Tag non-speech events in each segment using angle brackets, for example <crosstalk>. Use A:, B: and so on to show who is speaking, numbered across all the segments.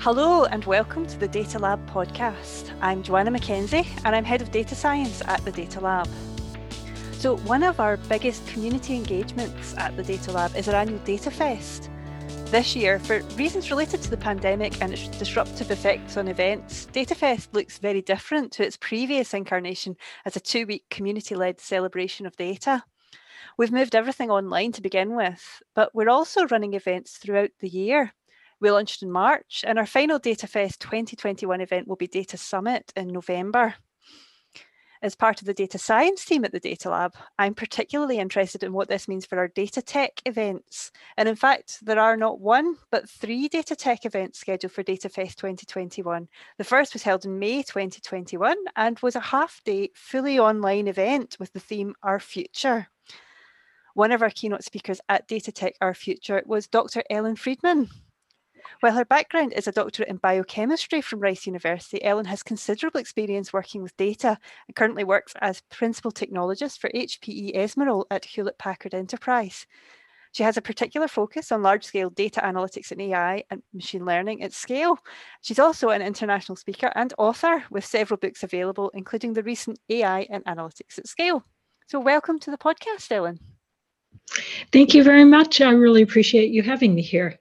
A: Hello and welcome to the Data Lab podcast. I'm Joanna McKenzie and I'm Head of Data Science at the Data Lab. So, one of our biggest community engagements at the Data Lab is our annual Data Fest. This year, for reasons related to the pandemic and its disruptive effects on events, DataFest looks very different to its previous incarnation as a two week community led celebration of data. We've moved everything online to begin with, but we're also running events throughout the year. We launched in March, and our final DataFest 2021 event will be Data Summit in November. As part of the data science team at the Data Lab, I'm particularly interested in what this means for our data tech events. And in fact, there are not one, but three data tech events scheduled for DataFest 2021. The first was held in May 2021 and was a half day, fully online event with the theme Our Future. One of our keynote speakers at Data Tech Our Future was Dr. Ellen Friedman, while her background is a doctorate in biochemistry from Rice University, Ellen has considerable experience working with data and currently works as principal technologist for HPE Ezmeral at Hewlett Packard Enterprise. She has a particular focus on large scale data analytics and AI and machine learning at scale. She's also an international speaker and author with several books available, including the recent AI and Analytics at Scale. So, welcome to the podcast, Ellen.
B: Thank you very much. I really appreciate you having me here.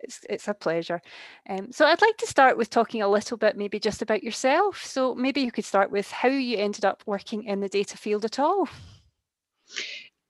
A: It's, it's a pleasure. Um, so I'd like to start with talking a little bit maybe just about yourself. So maybe you could start with how you ended up working in the data field at all.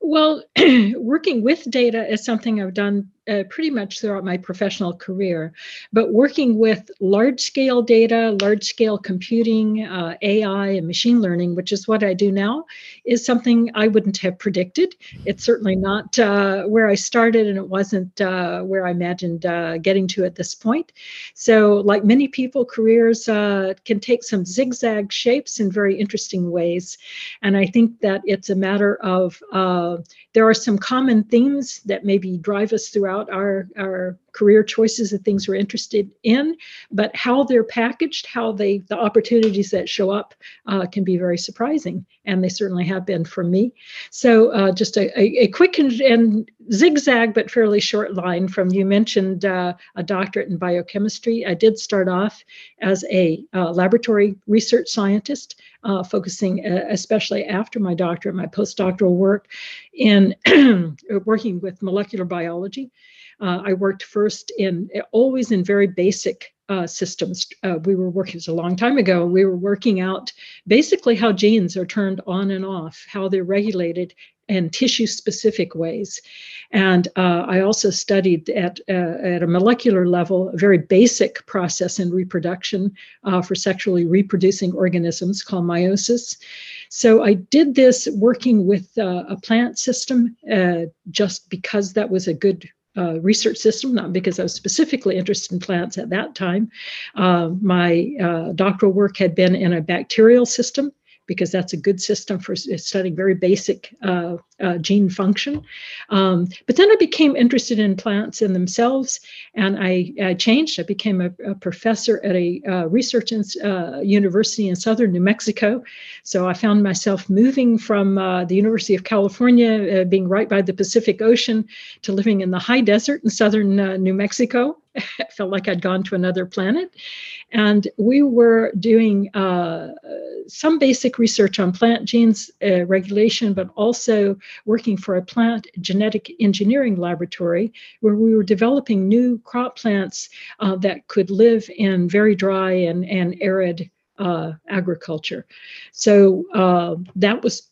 B: Well, <clears throat> working with data is something I've done uh, pretty much throughout my professional career. But working with large scale data, large scale computing, uh, AI, and machine learning, which is what I do now, is something I wouldn't have predicted. It's certainly not uh, where I started, and it wasn't uh, where I imagined uh, getting to at this point. So, like many people, careers uh, can take some zigzag shapes in very interesting ways. And I think that it's a matter of there are some common themes that maybe drive us throughout about our, our career choices, the things we're interested in, but how they're packaged, how they, the opportunities that show up uh, can be very surprising. And they certainly have been for me. So uh, just a, a, a quick and, and, zigzag, but fairly short line from you mentioned uh, a doctorate in biochemistry. I did start off as a uh, laboratory research scientist, uh, focusing uh, especially after my doctorate, my postdoctoral work in <clears throat> working with molecular biology. Uh, I worked first in always in very basic uh, systems. Uh, we were working, it's a long time ago, we were working out basically how genes are turned on and off, how they're regulated in tissue specific ways. And uh, I also studied at, uh, at a molecular level a very basic process in reproduction uh, for sexually reproducing organisms called meiosis. So I did this working with uh, a plant system just because that was a good uh, research system, not because I was specifically interested in plants at that time. Uh, my uh, doctoral work had been in a bacterial system because that's a good system for studying very basic uh, uh, gene function. Um, but then I became interested in plants in themselves, and I, I changed. I became a, a professor at a uh, research in, uh, university in southern New Mexico. So I found myself moving from uh, the University of California, uh, being right by the Pacific Ocean, to living in the high desert in southern New Mexico. <laughs> Felt like I'd gone to another planet. And we were doing uh, some basic research on plant genes uh, regulation, but also working for a plant genetic engineering laboratory where we were developing new crop plants uh, that could live in very dry and, and arid uh, agriculture. So uh, that was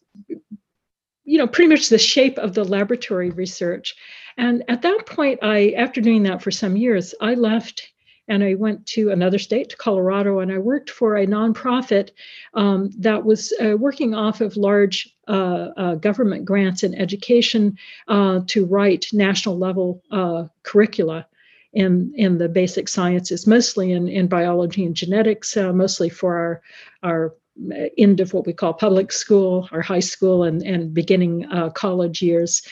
B: you know pretty much the shape of the laboratory research. And at that point i after doing that for some years i left and I went to another state, to Colorado, and I worked for a nonprofit um, that was uh, working off of large uh, uh, government grants in education uh, to write national level uh, curricula in, in the basic sciences, mostly in, in biology and genetics, uh, mostly for our, our end of what we call public school or high school and, and beginning uh, college years.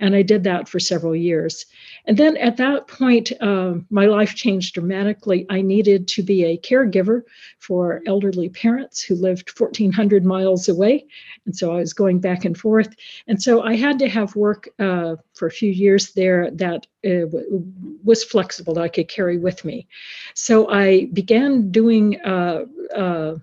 B: And I did that for several years. And then at that point, uh, my life changed dramatically. I needed to be a caregiver for elderly parents who lived 1,400 miles away. And so I was going back and forth. And so I had to have work uh, for a few years there that uh, was flexible that I could carry with me. So I began doing uh, uh,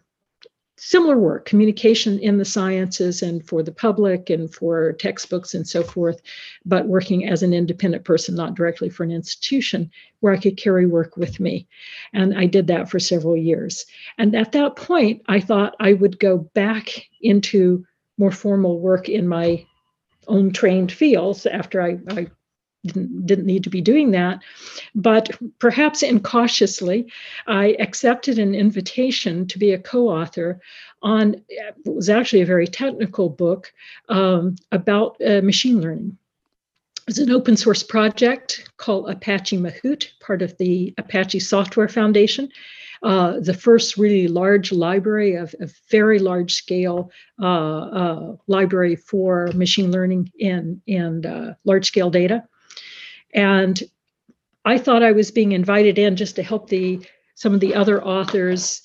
B: similar work, communication in the sciences and for the public and for textbooks and so forth, but working as an independent person, not directly for an institution where I could carry work with me. And I did that for several years. And at that point, I thought I would go back into more formal work in my own trained fields after I, I didn't, didn't need to be doing that. But perhaps incautiously, I accepted an invitation to be a co author on it was actually a very technical book um, about uh, machine learning. It's an open source project called Apache Mahout, part of the Apache Software Foundation. Uh, the first really large library of, a very large scale uh, uh, library for machine learning and, and uh, large scale data. And I thought I was being invited in just to help the some of the other authors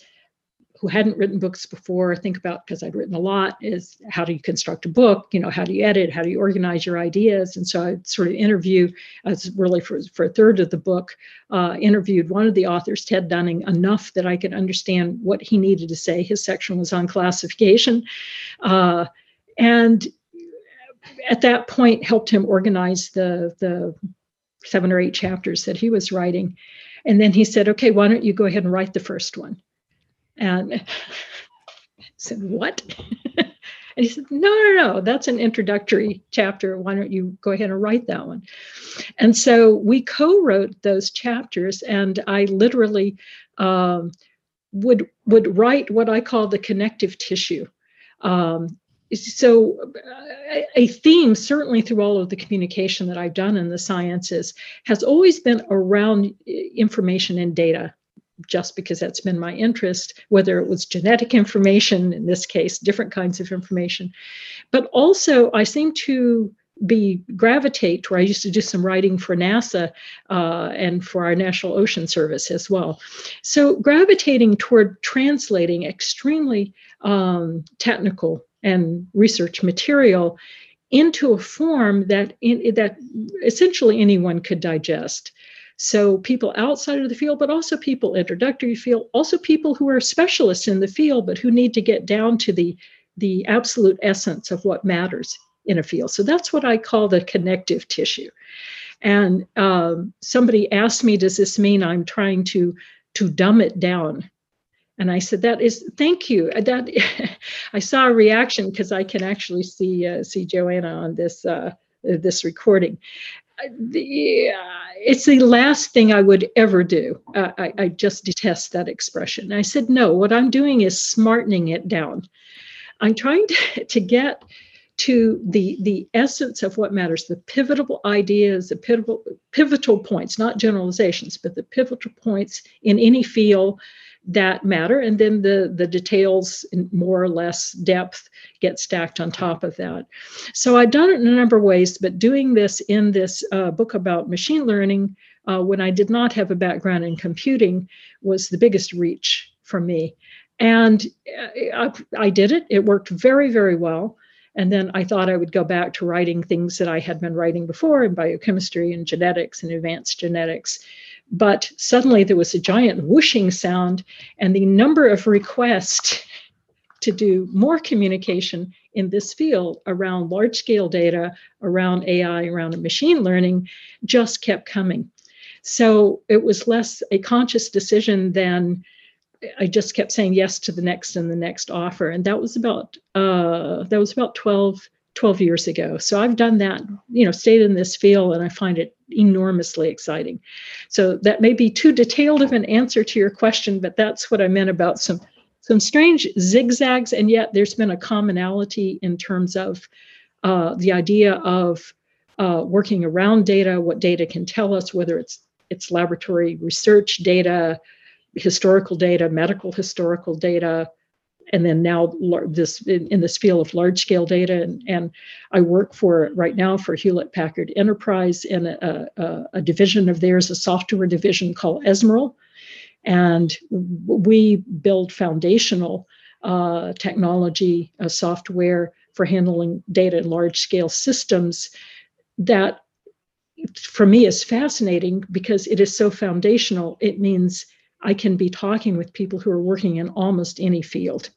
B: who hadn't written books before think about because I'd written a lot is how do you construct a book? You know, how do you edit? How do you organize your ideas? And so I sort of interview, as really for, for a third of the book, uh, interviewed one of the authors, Ted Dunning, enough that I could understand what he needed to say. His section was on classification. Uh, and at that point helped him organize the, the seven or eight chapters that he was writing. And then he said, okay, why don't you go ahead and write the first one? And I said, what? <laughs> and he said, no, no, no, that's an introductory chapter. Why don't you go ahead and write that one? And so we co wrote those chapters, and I literally um, would, would write what I call the connective tissue. Um, so a theme certainly through all of the communication that i've done in the sciences has always been around information and data just because that's been my interest whether it was genetic information in this case different kinds of information but also i seem to be gravitate where I used to do some writing for NASA uh, and for our National Ocean Service as well. So gravitating toward translating extremely um, technical and research material into a form that in, that essentially anyone could digest. So people outside of the field, but also people introductory field, also people who are specialists in the field, but who need to get down to the the absolute essence of what matters in a field. So that's what I call the connective tissue. And um, somebody asked me, does this mean I'm trying to to dumb it down? And I said, "That is, thank you." Uh, that <laughs> I saw a reaction because I can actually see uh, see Joanna on this uh, this recording. Uh, the, uh, it's the last thing I would ever do. Uh, I, I just detest that expression. I said, "No, what I'm doing is smartening it down. I'm trying to, <laughs> to get." to the the essence of what matters the pivotal ideas the pivotal pivotal points not generalizations but the pivotal points in any field that matter. And then the the details in more or less depth get stacked on top of that. So i've done it in a number of ways but doing this in this uh, book about machine learning uh, when i did not have a background in computing was the biggest reach for me. And uh, I, I did it. It worked very very well. And then I thought I would go back to writing things that I had been writing before in biochemistry and genetics and advanced genetics. But suddenly there was a giant whooshing sound, and the number of requests to do more communication in this field around large scale data, around AI, around machine learning just kept coming. So it was less a conscious decision than I just kept saying yes to the next and the next offer. And that was about uh, that was about 12, 12 years ago. So I've done that, you know, stayed in this field and I find it enormously exciting. So that may be too detailed of an answer to your question, but that's what I meant about some some strange zigzags, and yet there's been a commonality in terms of uh, the idea of uh, working around data, what data can tell us, whether it's it's laboratory research data, historical data, medical historical data, and then now this in, in, this field of large scale data and, and i work for right now for hewlett packard enterprise in a, a, a division of theirs a software division called Ezmeral and we build foundational uh, technology uh, software for handling data in large scale systems that for me is fascinating because it is so foundational. It means I can be talking with people who are working in almost any field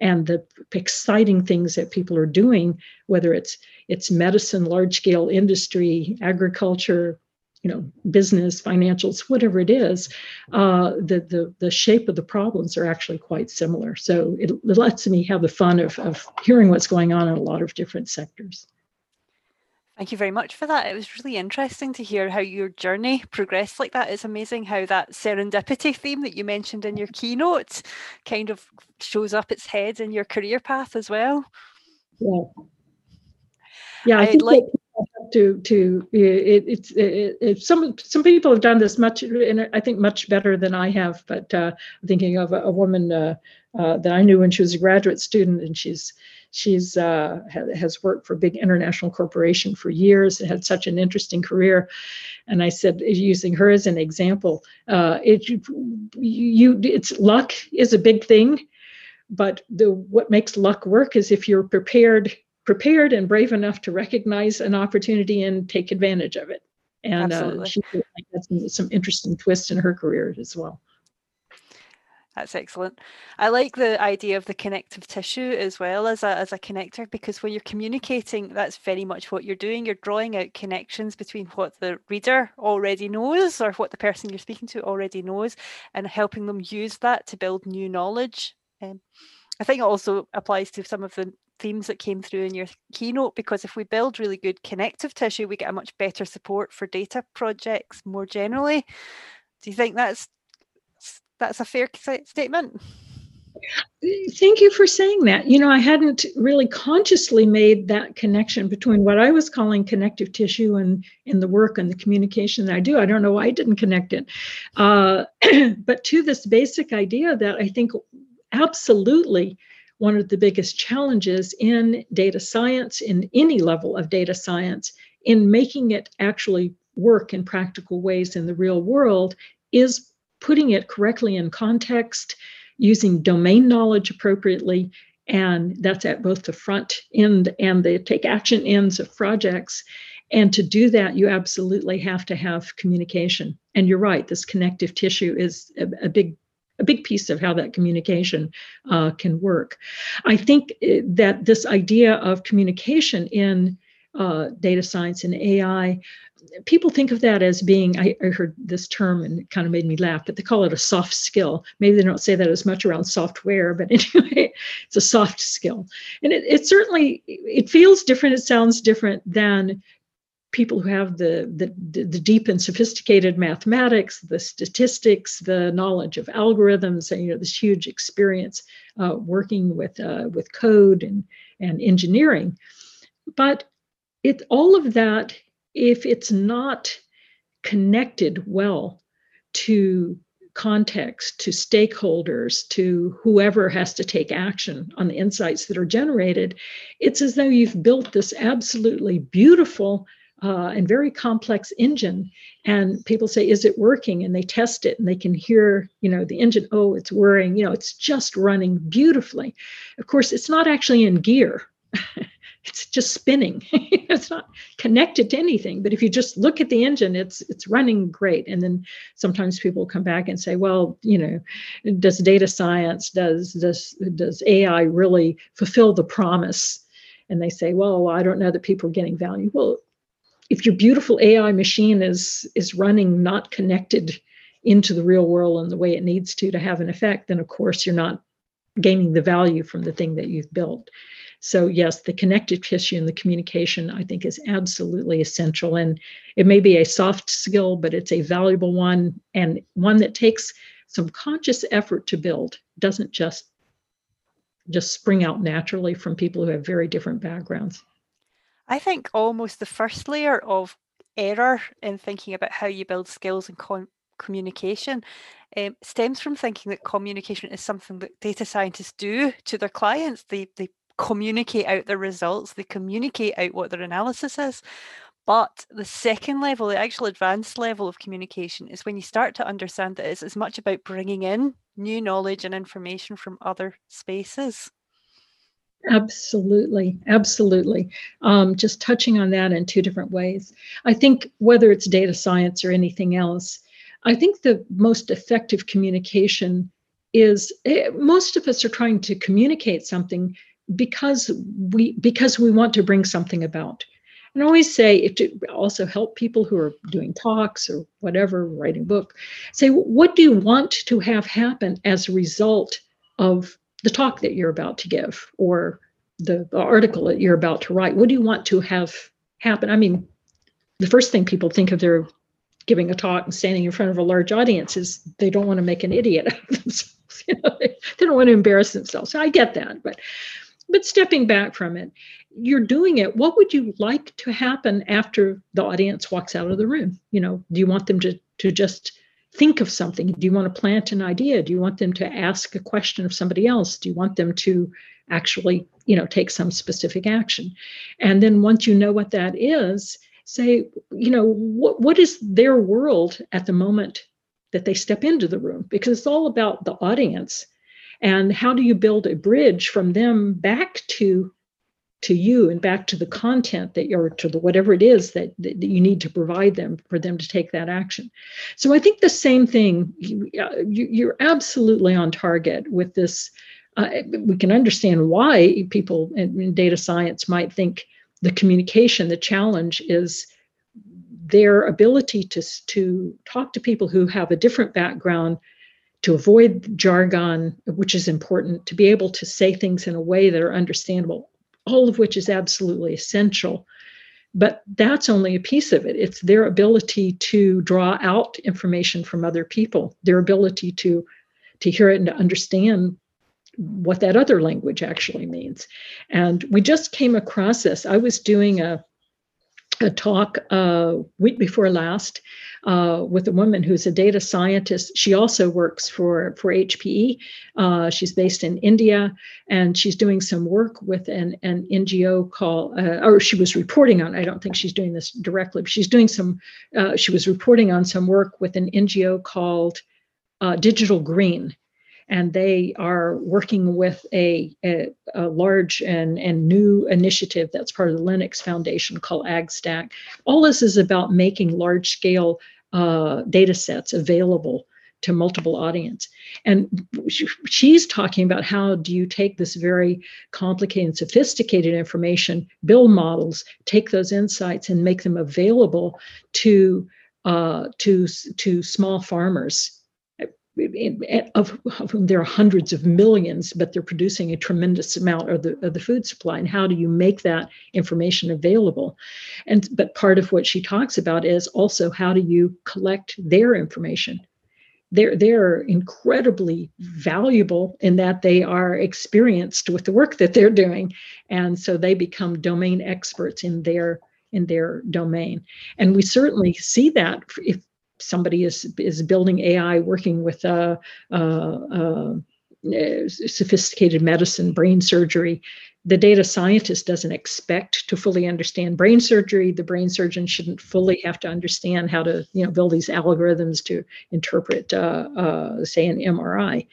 B: and the exciting things that people are doing, whether it's it's medicine, large scale industry, agriculture, you know, business, financials, whatever it is, uh, the, the the shape of the problems are actually quite similar. So it, it lets me have the fun of, of hearing what's going on in a lot of different sectors.
A: Thank you very much for that. It was really interesting to hear how your journey progressed like that. It's amazing how that serendipity theme that you mentioned in your keynote kind of shows up its head in your career path as well.
B: Yeah. Yeah, I I'd think like to to it, it's it, it, some some people have done this much and I think much better than I have. But uh, thinking of a, a woman uh, uh, that I knew when she was a graduate student, and she's She's uh, has worked for a big international corporation for years. Had such an interesting career, and I said, using her as an example, uh, it you it's luck is a big thing, but the what makes luck work is if you're prepared prepared and brave enough to recognize an opportunity and take advantage of it. And uh, she had some, some interesting twists in her career as well.
A: That's excellent. I like the idea of the connective tissue as well as a, as a connector because when you're communicating, that's very much what you're doing. You're drawing out connections between what the reader already knows or what the person you're speaking to already knows and helping them use that to build new knowledge. Um, I think it also applies to some of the themes that came through in your keynote because if we build really good connective tissue, we get a much better support for data projects more generally. Do you think that's that's a fair statement.
B: Thank you for saying that. You know, I hadn't really consciously made that connection between what I was calling connective tissue and in the work and the communication that I do. I don't know why I didn't connect it, uh, <clears throat> but to this basic idea that I think absolutely one of the biggest challenges in data science, in any level of data science, in making it actually work in practical ways in the real world is putting it correctly in context, using domain knowledge appropriately, and that's at both the front end and the take action ends of projects. And to do that, you absolutely have to have communication. And you're right, this connective tissue is a, a big a big piece of how that communication uh, can work. I think uh, that this idea of communication in uh, data science and AI people think of that as being I, I, heard this term and it kind of made me laugh but they call it a soft skill. Maybe they don't say that as much around software but <laughs> anyway it's a soft skill. And it, it certainly it feels different it sounds different than people who have the, the the deep and sophisticated mathematics the statistics the knowledge of algorithms and you know this huge experience uh, working with uh, with code and and engineering. But it all of that if it's not connected well to context, to stakeholders, to whoever has to take action on the insights that are generated, it's as though you've built this absolutely beautiful uh, and very complex engine. And people say is it working? And they test it and they can hear you know the engine oh it's whirring you know it's just running beautifully. Of course it's not actually in gear <laughs> it's just spinning. <laughs> it's not connected to anything. But if you just look at the engine, it's it's running great. And then sometimes people come back and say, well, you know, does data science, does does does AI really fulfill the promise? And they say, well, I don't know that people are getting value. Well, if your beautiful AI machine is is running not connected into the real world in the way it needs to to have an effect, then of course you're not gaining the value from the thing that you've built. So, yes, the connective tissue and the communication, I think, is absolutely essential. And it may be a soft skill, but it's a valuable one and one that takes some conscious effort to build, doesn't just just spring out naturally from people who have very different backgrounds.
A: I think almost the first layer of error in thinking about how you build skills and con- communication um, stems from thinking that communication is something that data scientists do to their clients. They, they communicate out their results, they communicate out what their analysis is. But the second level, the actual advanced level of communication, is when you start to understand that it's as much about bringing in new knowledge and information from other spaces.
B: Absolutely, absolutely. Um, just touching on that in two different ways. I think whether it's data science or anything else, I think the most effective communication is eh, most of us are trying to communicate something because we because we want to bring something about. And I always say it to also help people who are doing talks or whatever, writing book, say what do you want to have happen as a result of the talk that you're about to give or the, the article that you're about to write. What do you want to have happen? I mean, the first thing people think of they're giving a talk and standing in front of a large audience is they don't want to make an idiot of <laughs> themselves. You know, they, they don't want to embarrass themselves. So I get that, but but stepping back from it, you're doing it. What would you like to happen after the audience walks out of the room? You know, do you want them to to just think of something? Do you want to plant an idea? Do you want them to ask a question of somebody else? Do you want them to actually, you know, take some specific action? And then once you know what that is, say, you know, what what is their world at the moment that they step into the room? Because it's all about the audience. And how do you build a bridge from them back to to you and back to the content that you're to the whatever it is that, that you need to provide them for them to take that action? So i think the same thing you, are absolutely on target with this. Uh, we can understand why people in, in data science might think the communication the challenge is their ability to, to talk to people who have a different background to avoid jargon which is important to be able to say things in a way that are understandable all of which is absolutely essential. But that's only a piece of it. It's their ability to draw out information from other people, their ability to, to hear it and to understand what that other language actually means. And we just came across this. I was doing a, a talk uh, week before last uh, with a woman who's a data scientist. She also works for for HPE. Uh, she's based in India, and she's doing some work with an, an NGO called, uh, or she was reporting on. I don't think she's doing this directly, but she's doing some. Uh, she was reporting on some work with an NGO called uh, Digital Green, and they are working with a, a, a, large and, and new initiative that's part of the Linux Foundation called AgStack. All this is about making large scale uh, data sets available to multiple audience and she's talking about how do you take this very complicated and sophisticated information build models take those insights and make them available to uh, to to small farmers of, of whom there are hundreds of millions, but they're producing a tremendous amount of the, of the food supply. And how do you make that information available? And but part of what she talks about is also how do you collect their information? They're they're incredibly valuable in that they are experienced with the work that they're doing, and so they become domain experts in their in their domain. And we certainly see that if somebody is is building AI, working with a, sophisticated medicine, brain surgery. The data scientist doesn't expect to fully understand brain surgery. The brain surgeon shouldn't fully have to understand how to, you know, build these algorithms to interpret, uh, uh, say, an MRI.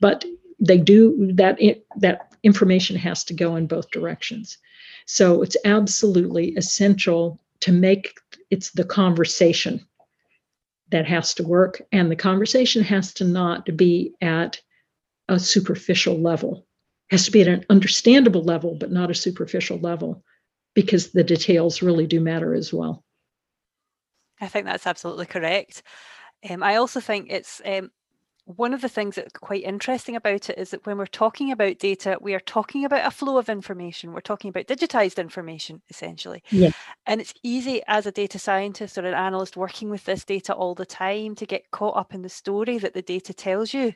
B: But they do that. That information has to go in both directions. So it's absolutely essential to make it's the conversation that has to work and the conversation has to not be at a superficial level. It has to be at an understandable level but not a superficial level because the details really do matter as well.
A: I think that's absolutely correct. Um, i also think it's um, one of the things that's quite interesting about it is that when we're talking about data, we are talking about a flow of information. We're talking about digitized information, essentially.
B: Yeah.
A: And it's easy as a data scientist or an analyst working with this data all the time to get caught up in the story that the data tells you.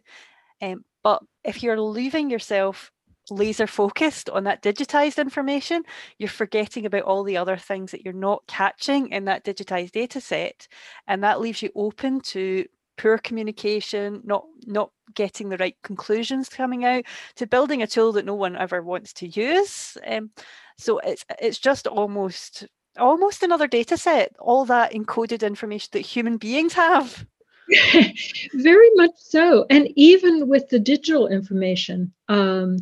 A: Um, but if you're leaving yourself laser focused on that digitized information, you're forgetting about all the other things that you're not catching in that digitized data set. And that leaves you open to poor communication, not not getting the right conclusions coming out, to building a tool that no one ever wants to use. Um, so it's it's just almost almost another data set, all that encoded information that human beings have. <laughs>
B: Very much so. And even with the digital information, um,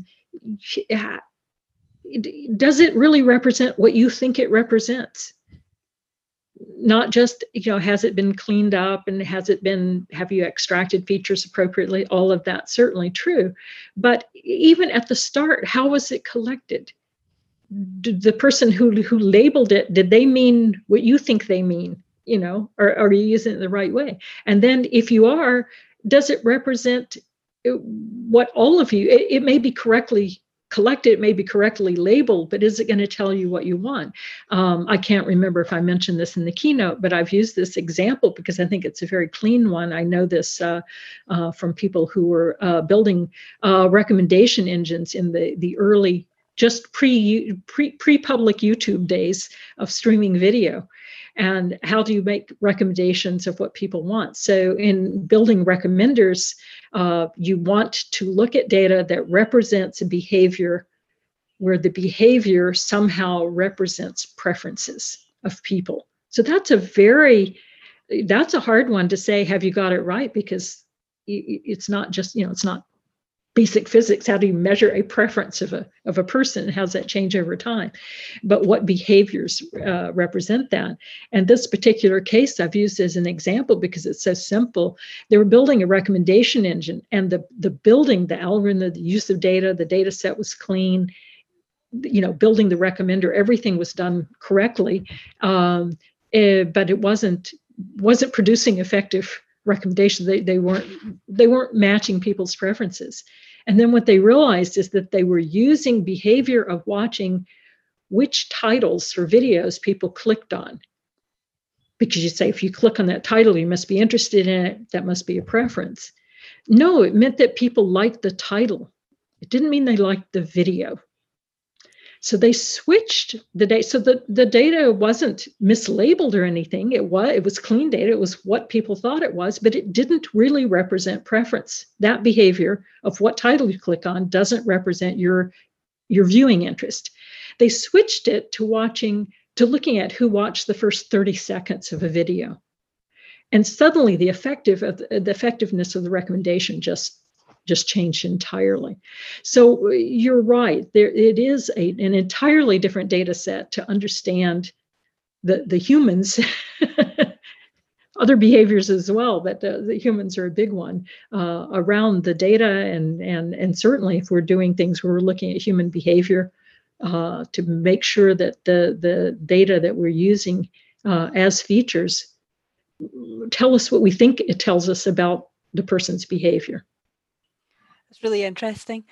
B: does it really represent what you think it represents? Not just, you know, has it been cleaned up and has it been, have you extracted features appropriately? All of that certainly true. But even at the start, how was it collected? Did the person who, who labeled it, did they mean what you think they mean? You know, or, are you using it the right way? And then if you are, does it represent uh, what all of you it, it, may be correctly collected it may be correctly labeled but is it going to tell you what you want? Um, i can't remember if i mentioned this in the keynote but i've used this example because i think it's a very clean one. I know this uh, uh, from people who were uh, building uh, recommendation engines in the the early just pre pre pre public youtube days of streaming video and how do you make recommendations of what people want? So in building recommenders uh, you want to look at data that represents a behavior where the behavior somehow represents preferences of people. So that's a very that's a hard one to say have you got it right? Because it's not just you know it's not basic physics how do you measure a preference of a, of a person? How does that change over time? But what behaviors uh, represent that? And this particular case i've used as an example because it's so simple. They were building a recommendation engine and the, the building the algorithm the use of data the data set was clean. You know building the recommender everything was done correctly um, uh, but it wasn't wasn't producing effective recommendations they, they weren't they weren't matching people's preferences. And then what they realized is that they were using behavior of watching which titles for videos people clicked on. Because you say if you click on that title you must be interested in it. That must be a preference. No it meant that people liked the title. It didn't mean they liked the video so they switched the data. So the, the data wasn't mislabeled or anything. It was it was clean data. It was what people thought it was, but it didn't really represent preference. That behavior of what title you click on doesn't represent your your viewing interest. They switched it to watching to looking at who watched the first 30 seconds of a video. And suddenly the effective of the effectiveness of the recommendation just just changed entirely. So you're right. There it is a, an entirely different data set to understand the the humans. <laughs> other behaviors as well, but uh, the humans are a big one uh, around the data, and and and certainly if we're doing things where we're looking at human behavior uh, to make sure that the the data that we're using uh, as features tell us what we think it tells us about the person's behavior.
A: It's really interesting.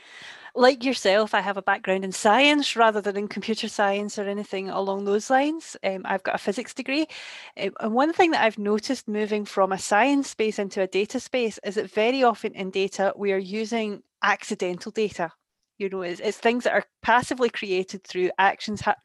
A: Like yourself, I have a background in science rather than in computer science or anything along those lines. Um, I've got a physics degree. Um, and one thing that I've noticed moving from a science space into a data space is that very often in data, we are using accidental data. You know, it's, it's things that are passively created through actions ha-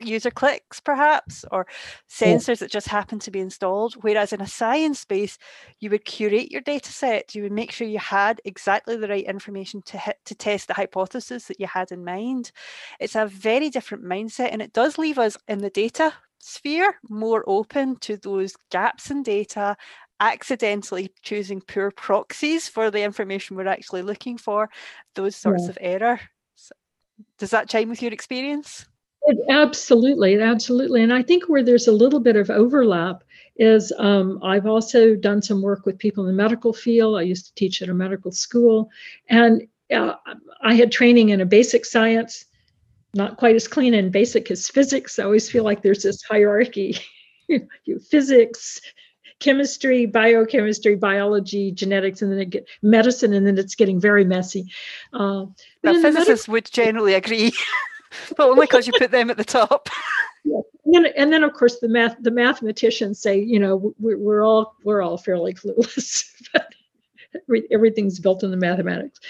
A: user clicks perhaps or oh. sensors that just happen to be installed whereas in a science space you would curate your data set you would make sure you had exactly the right information to hit to test the hypothesis that you had in mind. It's a very different mindset and it does leave us in the data sphere more open to those gaps in data accidentally choosing poor proxies for the information we're actually looking for those sorts yeah. of error. Does that chime with your experience
B: it, absolutely, absolutely. And I think where there's a little bit of overlap is um, I've also done some work with people in the medical field. I used to teach at a medical school, and uh, I had training in a basic science, not quite as clean and basic as physics. I always feel like there's this hierarchy <laughs> physics, chemistry, biochemistry, biology, genetics, and then it get medicine, and then it's getting very messy.
A: Uh, physicists medical- would generally agree. <laughs> <laughs> but only because you put them at the top. <laughs>
B: Yeah. And then, and then of course the math the mathematicians say you know we're, we're all we're all fairly <laughs> clueless but, everything's built in the mathematics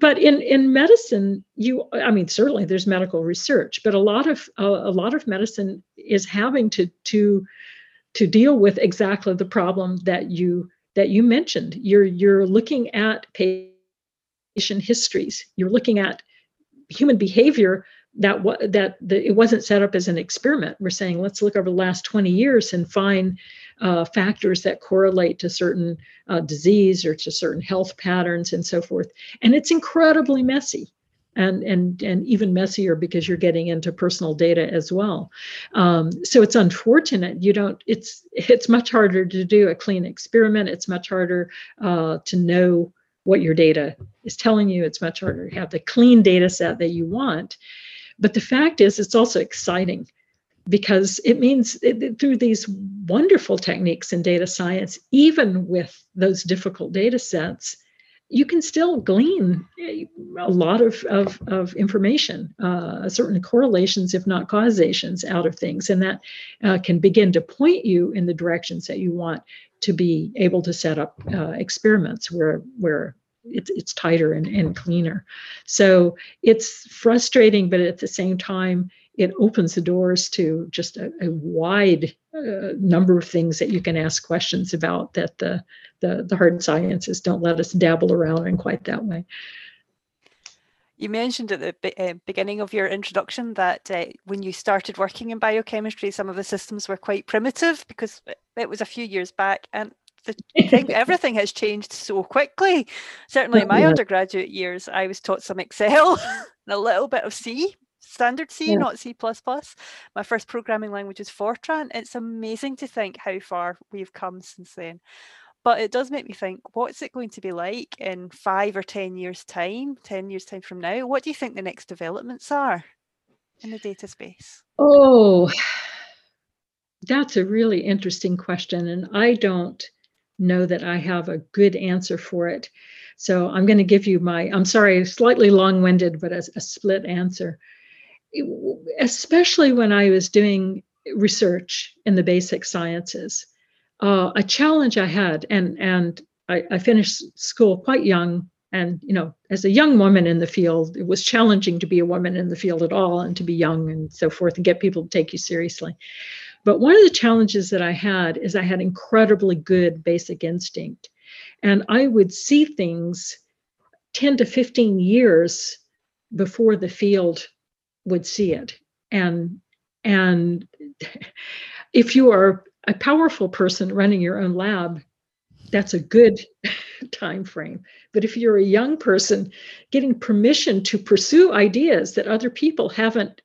B: but in in medicine you i mean certainly there's medical research but a lot of uh, a lot of medicine is having to to to deal with exactly the problem that you that you mentioned you're you're looking at patient histories you're looking at human behavior that that the, it wasn't set up as an experiment we're saying let's look over the last 20 years and find uh, factors that correlate to certain uh, disease or to certain health patterns and so forth. And it's incredibly messy. And, and and even messier because you're getting into personal data as well. Um, so it's unfortunate you don't. It's it's much harder to do a clean experiment. It's much harder uh, to know what your data is telling you. It's much harder to have the clean data set that you want. But the fact is, it's also exciting because it means it, through these wonderful techniques in data science, even with those difficult data sets, you can still glean a lot of, of, of information, uh, certain correlations, if not causations, out of things. And that uh, can begin to point you in the directions that you want to be able to set up uh, experiments where, where it's, it's tighter and, and cleaner. So it's frustrating, but at the same time, it opens the doors to just a, a wide uh, number of things that you can ask questions about that the, the, the hard sciences don't let us dabble around in quite that way.
A: You mentioned at the uh, beginning of your introduction that uh, when you started working in biochemistry, some of the systems were quite primitive because it was a few years back. And the thing, everything has changed so quickly. Certainly in my yeah. undergraduate years, I was taught some Excel <laughs> and a little bit of C, standard C, yeah. not C++. My first programming language is Fortran. It's amazing to think how far we've come since then. But it does make me think, what's it going to be like in five or 10 years' time, 10 years' time from now? What do you think the next developments are in the data space?
B: Oh, <sighs> that's a really interesting question. And I don't know that I have a good answer for it. So I'm going to give you my, I'm sorry, slightly long winded, but a, a split answer especially when I was doing research in the basic sciences, uh, a challenge I had, and and I, I, finished school quite young, and you know, as a young woman in the field, it was challenging to be a woman in the field at all, and to be young and so forth, and get people to take you seriously. But one of the challenges that I had is I had incredibly good basic instinct, and I would see things 10 to 15 years before the field would see it. And and <laughs> if you are a powerful person running your own lab that's a good <laughs> time frame. But if you're a young person getting permission to pursue ideas that other people haven't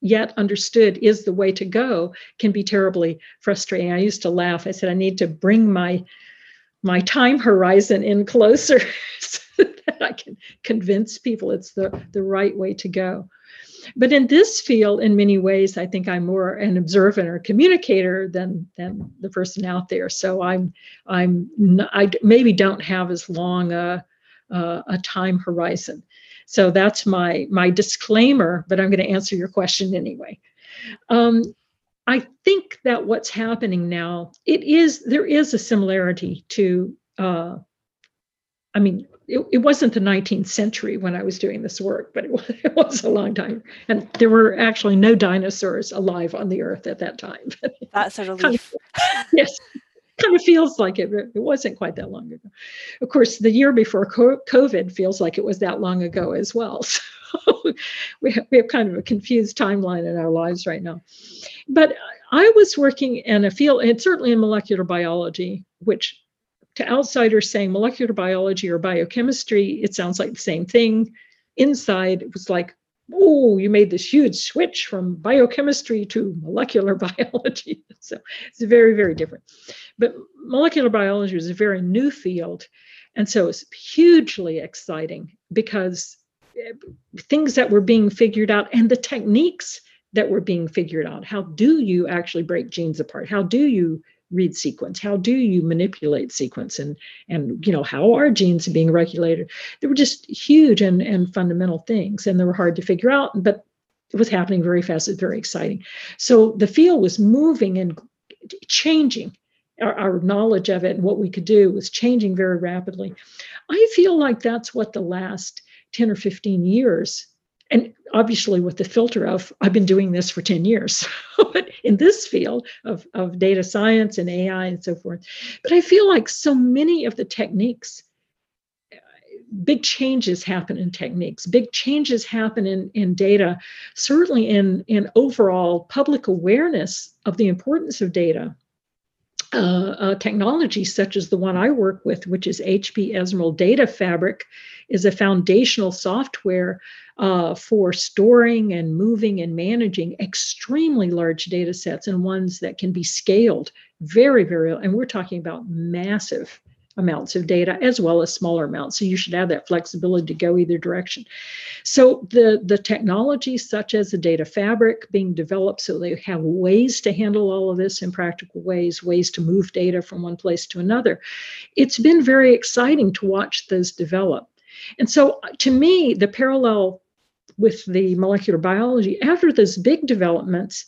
B: yet understood is the way to go can be terribly frustrating i used to laugh i said i need to bring my my time horizon in closer <laughs> so that i can convince people it's the the right way to go but in this field, in many ways, I think I'm more an observer or communicator than than the person out there. So I'm I'm not, I maybe don't have as long a a, a time horizon. So that's my my disclaimer. But I'm going to answer your question anyway. Um, I think that what's happening now, it is there is a similarity to. Uh, I mean, it, it, wasn't the 19th century when I was doing this work, but it <laughs> was, it was, a long time. And there were actually no dinosaurs alive on the earth at that time.
A: That's a <laughs> relief.
B: yes, kind of feels like it. It wasn't quite that long ago. Of course, the year before COVID feels like it was that long ago as well. <laughs> So we have, we have kind of a confused timeline in our lives right now. But I was working in a field, and certainly in molecular biology, which to outsiders saying molecular biology or biochemistry, it sounds like the same thing. Inside, it was like, oh, you made this huge switch from biochemistry to molecular <laughs> biology. so it's very, very different. But molecular biology is a very new field. And so it's hugely exciting because eh, things that were being figured out and the techniques that were being figured out. How do you actually break genes apart? How do you read sequence? How do you manipulate sequence? And and you know how are genes being regulated? They were just huge and and fundamental things and they were hard to figure out but it was happening very fast it's very exciting. So the field was moving and changing. Our, our, knowledge of it and what we could do was changing very rapidly. I feel like that's what the last 10 or 15 years, and obviously with the filter of I've been doing this for 10 years, <laughs> but in this field of, of data science and AI and so forth. But I feel like so many of the techniques uh, big changes happen in techniques big changes happen in, in data certainly in, in overall public awareness of the importance of data uh, uh, technology such as the one I work with, which is HP Ezmeral Data Fabric, is a foundational software uh, for storing and moving and managing extremely large data sets and ones that can be scaled very, very, and we're talking about massive amounts of data as well as smaller amounts. So you should have that flexibility to go either direction. So the, the technology such as the data fabric being developed so they have ways to handle all of this in practical ways, ways to move data from one place to another. It's been very exciting to watch those develop. And so uh, to me, the parallel with the molecular biology, after those big developments,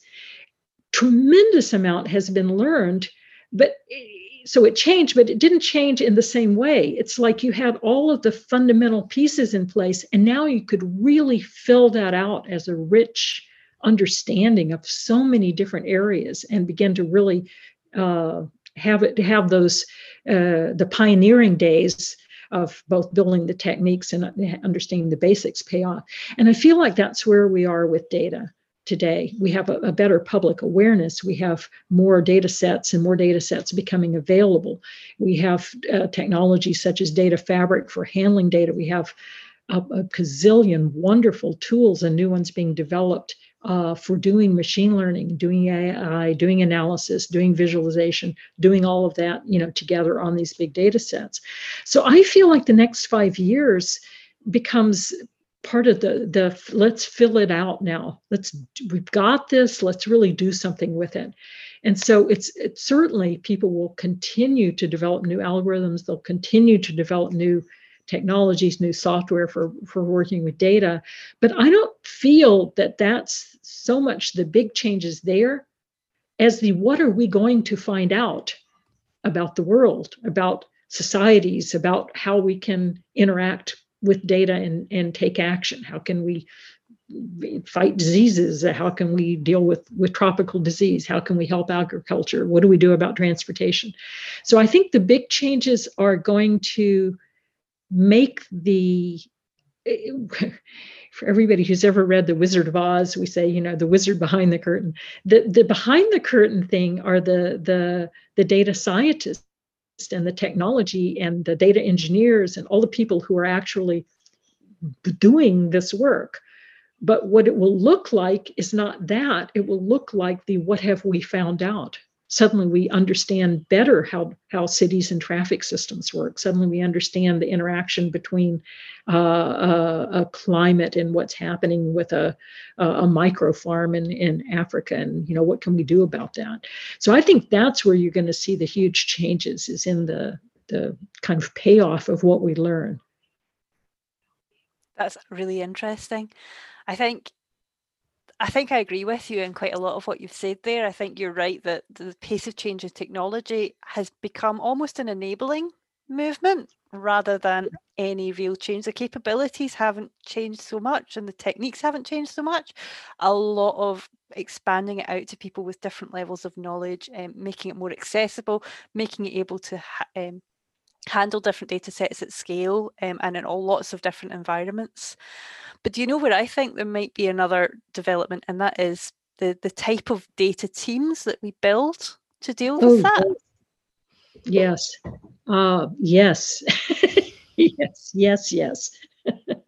B: tremendous amount has been learned, but eh, so it changed, but it didn't change in the same way. It's like you had all of the fundamental pieces in place, and now you could really fill that out as a rich understanding of so many different areas and begin to really uh, have it have those uh, the pioneering days of both building the techniques and understanding the basics pay off. And I feel like that's where we are with data today. We have a, a, better public awareness. We have more data sets and more data sets becoming available. We have uh, technology such as data fabric for handling data. We have a, a gazillion wonderful tools and new ones being developed uh, for doing machine learning, doing AI, doing analysis, doing visualization, doing all of that, you know, together on these big data sets. So I feel like the next five years becomes part of the the let's fill it out now. Let's we've got this let's really do something with it. And so it's it's certainly people will continue to develop new algorithms. They'll continue to develop new technologies new software for for working with data. But i don't feel that that's so much the big changes there as the what are we going to find out about the world about societies about how we can interact with data and, and take action? How can we fight diseases? How can we deal with, with tropical disease? How can we help agriculture? What do we do about transportation? So I think the big changes are going to make the <laughs> for everybody who's ever read the wizard of oz we say you know the wizard behind the curtain the the behind the curtain thing are the the the data scientists and the technology and the data engineers and all the people who are actually doing this work. But what it will look like is not that. It will look like the what have we found out? Suddenly we understand better how, how cities and traffic systems work. Suddenly we understand the interaction between uh, a, a, climate and what's happening with a, a, a micro farm in, in Africa. And, you know, what can we do about that? So I think that's where you're going to see the huge changes is in the, the kind of payoff of what we learn.
A: That's really interesting. I think I think I agree with you in quite a lot of what you've said there. I think you're right that the pace of change in technology has become almost an enabling movement rather than any real change. The capabilities haven't changed so much and the techniques haven't changed so much. A lot of expanding it out to people with different levels of knowledge and um, making it more accessible, making it able to um, handle different data sets at scale um, and in all lots of different environments. But do you know where I think there might be another development, and that is the the type of data teams that we build to deal with oh, that?
B: Yes, uh, <laughs> yes, yes, yes, yes. <laughs>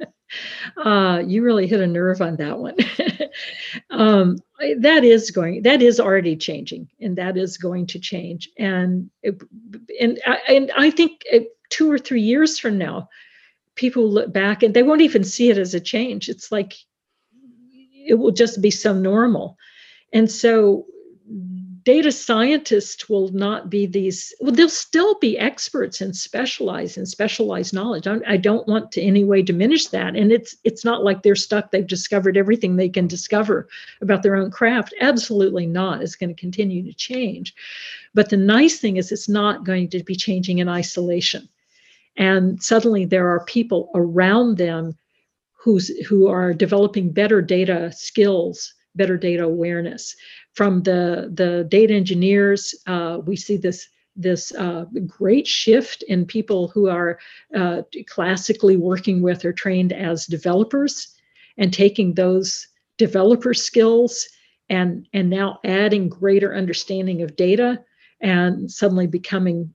B: uh, you really hit a nerve on that one. <laughs> um, that is going. That is already changing, and that is going to change. And and and I think two or three years from now, people look back and they won't even see it as a change. It's like it will just be so normal. And so data scientists will not be these well they'll still be experts and specialize in specialized knowledge. I, I don't want to any way diminish that. And it's it's not like they're stuck. They've discovered everything they can discover about their own craft. Absolutely not. It's going to continue to change. But the nice thing is it's not going to be changing in isolation. And suddenly there are people around them who's who are developing better data skills better data awareness from the the data engineers. Uh, we see this this uh, great shift in people who are uh, classically working with or trained as developers and taking those developer skills and and now adding greater understanding of data and suddenly becoming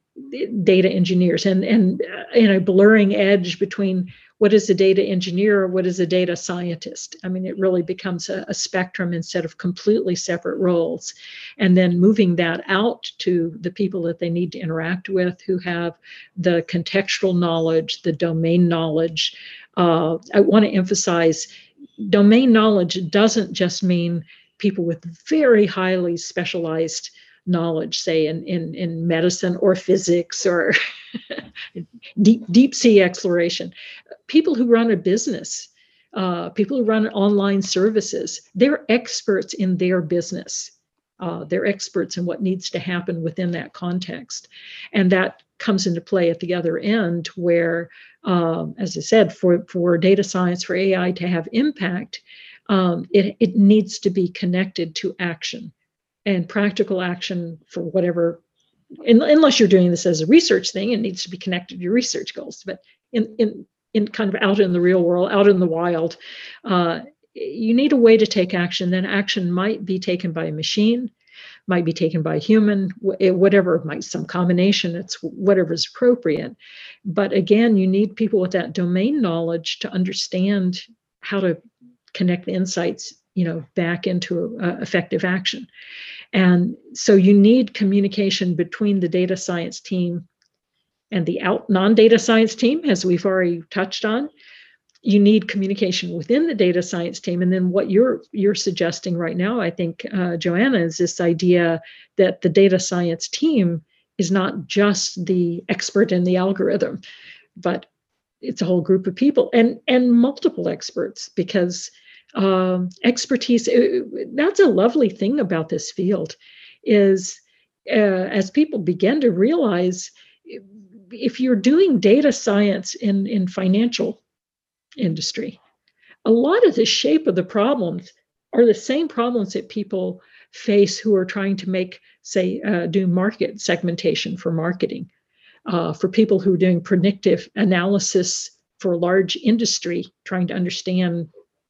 B: data engineers and and uh, in a blurring edge between what is a data engineer? What is a data scientist? I mean it really becomes a, a, spectrum instead of completely separate roles. And then moving that out to the people that they need to interact with who have the contextual knowledge the domain knowledge uh, i want to emphasize domain knowledge doesn't just mean people with very highly specialized knowledge, say in in, in medicine or physics or <laughs> deep deep sea exploration. People who run a business, uh, people who run online services, they're experts in their business. Uh, they're experts in what needs to happen within that context, and that comes into play at the other end, where, um, as I said, for for data science, for AI to have impact, um, it it needs to be connected to action and practical action for whatever in, unless you're doing this as a research thing it needs to be connected to your research goals. But in in in kind of out in the real world out in the wild uh, you need a way to take action. Then action might be taken by a machine might be taken by a human whatever might some combination it's whatever is appropriate. But again you need people with that domain knowledge to understand how to connect the insights you know back into uh, effective action and so you need communication between the data science team and the out non-data science team, as we've already touched on. You need communication within the data science team, and then what you're you're suggesting right now, I think, uh, Joanna, is this idea that the data science team is not just the expert in the algorithm, but it's a whole group of people and and multiple experts because um, expertise. Uh, that's a lovely thing about this field, is uh, as people begin to realize, if you're doing data science in in financial industry, a lot of the shape of the problems are the same problems that people face who are trying to make, say, uh, do market segmentation for marketing. Uh, for people who are doing predictive analysis for large industry, trying to understand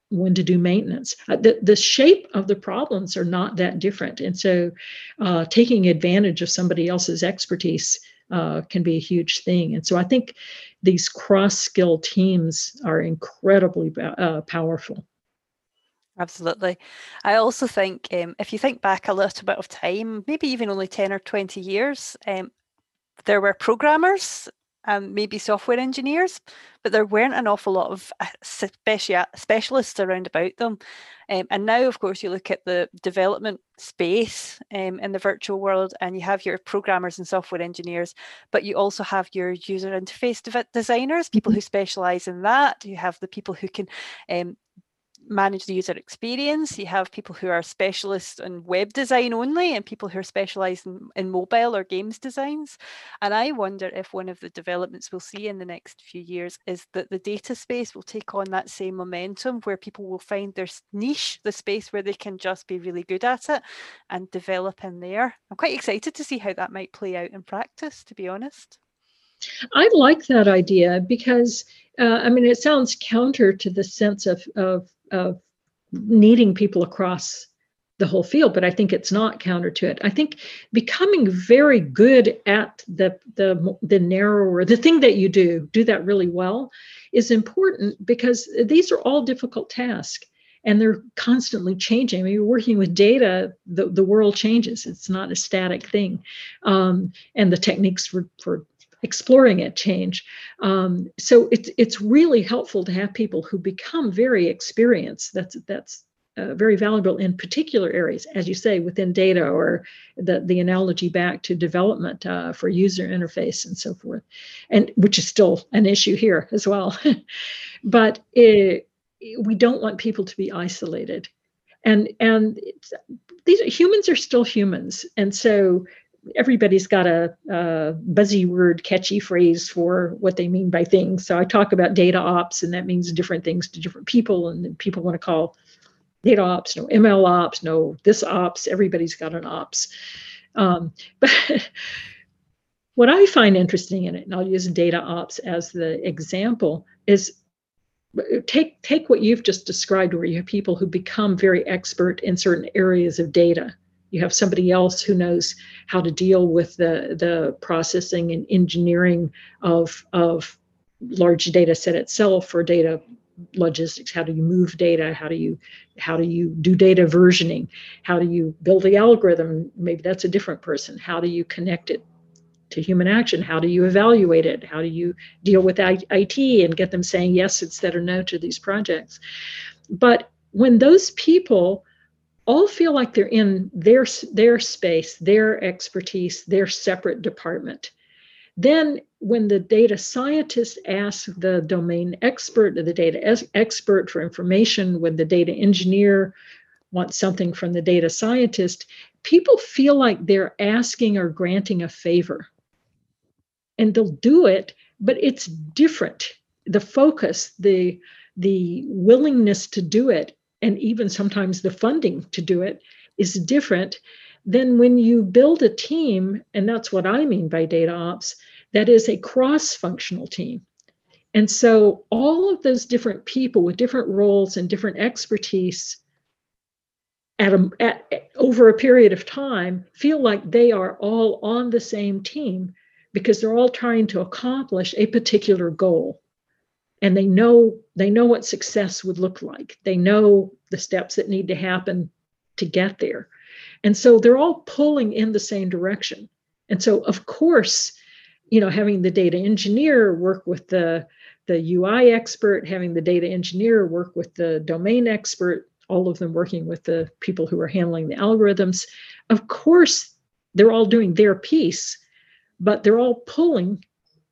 B: when to do maintenance. Uh, the, the shape of the problems are not that different. And so uh, taking advantage of somebody else's expertise uh, can be a huge thing. And so I think these cross skill teams are incredibly uh, powerful.
A: Absolutely. I also think um, if you think back a little bit of time, maybe even only 10 or 20 years, um, there were programmers and maybe software engineers, but there weren't an awful lot of uh, specia- specialists around about them. Um, and now, of course, you look at the development space um, in the virtual world, and you have your programmers and software engineers, but you also have your user interface de- designers, people mm-hmm. who specialize in that. You have the people who can um, manage the user experience. You have people who are specialists in web design only and people who are specialized in, in mobile or games designs. And I wonder if one of the developments we'll see in the next few years is that the data space will take on that same momentum where people will find their niche, the space where they can just be really good at it and develop in there. I'm quite excited to see how that might play out in practice, to be honest.
B: I like that idea because uh, I mean it sounds counter to the sense of of of needing people across the whole field but i think it's not counter to it i think becoming very good at the the the narrower the thing that you do do that really well is important because these are all difficult tasks and they're constantly changing. I mean, you're working with data, the, the world changes. It's not a static thing. Um, and the techniques for, for exploring it change. Um, so it's it's really helpful to have people who become very experienced. That's that's uh, very valuable in particular areas, as you say, within data or the, the analogy back to development uh, for user interface and so forth, and which is still an issue here as well. <laughs> but it, we don't want people to be isolated. And, and these humans are still humans. And so everybody's got a, a, buzzy word, catchy phrase for what they mean by things. So I talk about data ops, and that means different things to different people. And people want to call data ops, no ML ops, no this ops. Everybody's got an ops. Um, <laughs> but what I find interesting in it, and I'll use data ops as the example, is take take what you've just described, where you have people who become very expert in certain areas of data you have somebody else who knows how to deal with the the processing and engineering of of large data set itself or data logistics. How do you move data? How do you how do you do data versioning? How do you build the algorithm? Maybe that's a different person. How do you connect it to human action? How do you evaluate it? How do you deal with it and get them saying yes instead of no to these projects? But when those people all feel like they're in their their space, their expertise, their separate department. Then, when the data scientist asks the domain expert, the data expert for information, when the data engineer wants something from the data scientist, people feel like they're asking or granting a favor. And they'll do it, but it's different. The focus, the the willingness to do it and even sometimes the funding to do it is different than when you build a team, and that's what I mean by data ops, that is a cross functional team. And so all of those different people with different roles and different expertise at, a, at over a period of time feel like they are all on the same team because they're all trying to accomplish a particular goal and they know they know what success would look like. They know the steps that need to happen to get there. And so they're all pulling in the same direction. And so of course you know having the data engineer work with the the ui expert having the data engineer work with the domain expert all of them working with the people who are handling the algorithms of course they're all doing their piece but they're all pulling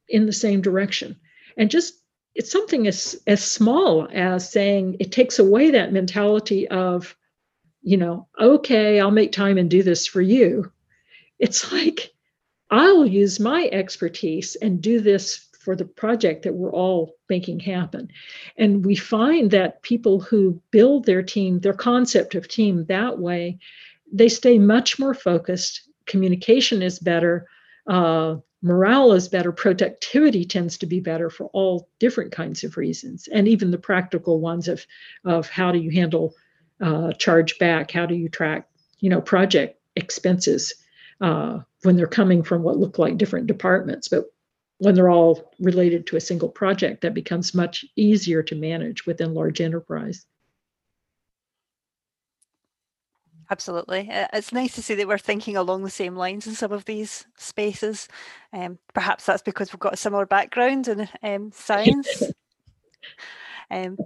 B: in the same direction. And just it's something as as small as saying it takes away that mentality of you know okay i'll make time and do this for you. It's like i'll use my expertise and do this for the project that we're all making happen. And we find that people who build their team their concept of team that way they stay much more focused. Communication is better. Uh, morale is better, productivity tends to be better for all different kinds of reasons, and even the practical ones of of how do you handle uh, charge back, how do you track, you know, project expenses uh, when they're coming from what look like different departments, but when they're all related to a single project, that becomes much easier to manage within large enterprise.
A: Absolutely. It's nice to see that we're thinking along the same lines in some of these spaces. Um, perhaps that's because we've got a similar background in um, science. <laughs> um,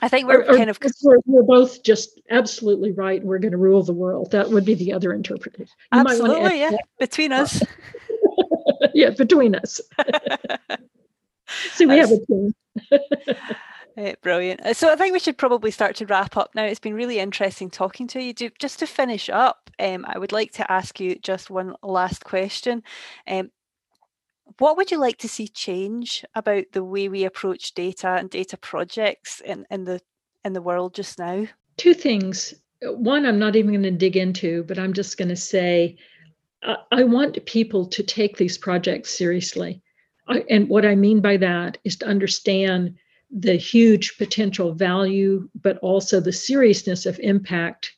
A: I think we're or, kind of.
B: We're, we're, both just absolutely right. We're going to rule the world. That would be the other interpretation.
A: You absolutely, <laughs> yeah. Between us. <laughs>
B: yeah, between us. See, we have a team.
A: Uh, brilliant. Uh, so I think we should probably start to wrap up now. It's been really interesting talking to you. Just to finish up, um, I would like to ask you just one last question. Um, what would you like to see change about the way we approach data and data projects in, in the in the world just now?
B: Two things. One, I'm not even going to dig into, but I'm just going to say I, I want people to take these projects seriously. I, and what I mean by that is to understand the huge potential value, but also the seriousness of impact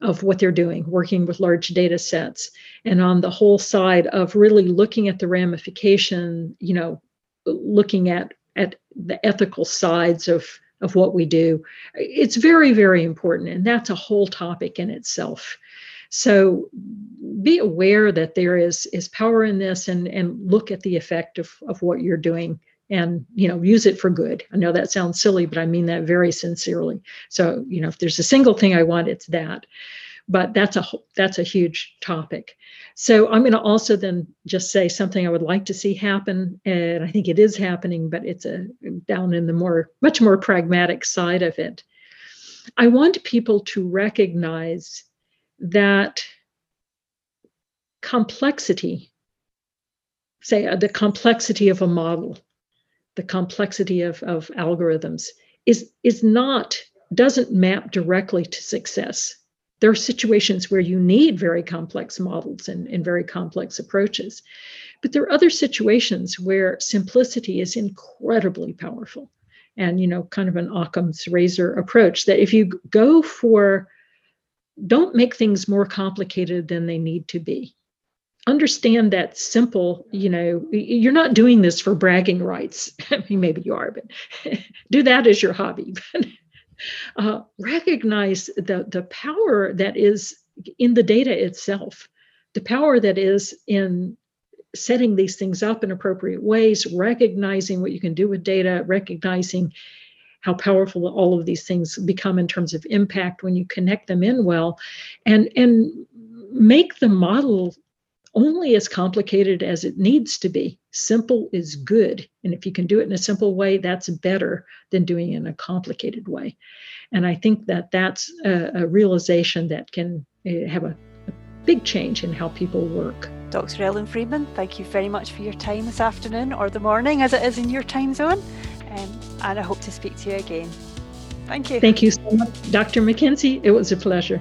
B: of what they're doing, working with large data sets. And on the whole side of really looking at the ramification, you know, looking at at the ethical sides of of what we do. It's very, very important. And that's a whole topic in itself. So be aware that there is is power in this and, and look at the effect of, of what you're doing and you know use it for good. I know that sounds silly but i mean that very sincerely. So you know if there's a single thing i want it's that. But that's a that's a huge topic. So i'm going to also then just say something i would like to see happen and i think it is happening but it's a down in the more much more pragmatic side of it. I want people to recognize that complexity say uh, the complexity of a model the complexity of, of algorithms is is not doesn't map directly to success. There are situations where you need very complex models and, and very complex approaches but there are other situations where simplicity is incredibly powerful and you know kind of an occam's razor approach that if you go for don't make things more complicated than they need to be understand that simple you know you're not doing this for bragging rights. <laughs> I mean maybe you are but <laughs> do that as your hobby. <laughs> Uh, recognize the the power that is in the data itself the power that is in setting these things up in appropriate ways recognizing what you can do with data recognizing how powerful all of these things become in terms of impact when you connect them in well and and make the model only as complicated as it needs to be. Simple is good. And if you can do it in a simple way, that's better than doing it in a complicated way. And I think that that's a, a realization that can uh, have a, a big change in how people work.
A: Dr. Ellen Friedman, thank you very much for your time this afternoon or the morning as it is in your time zone. Um, and I hope to speak to you again. Thank you.
B: Thank you so much, Dr. McKenzie. It was a pleasure.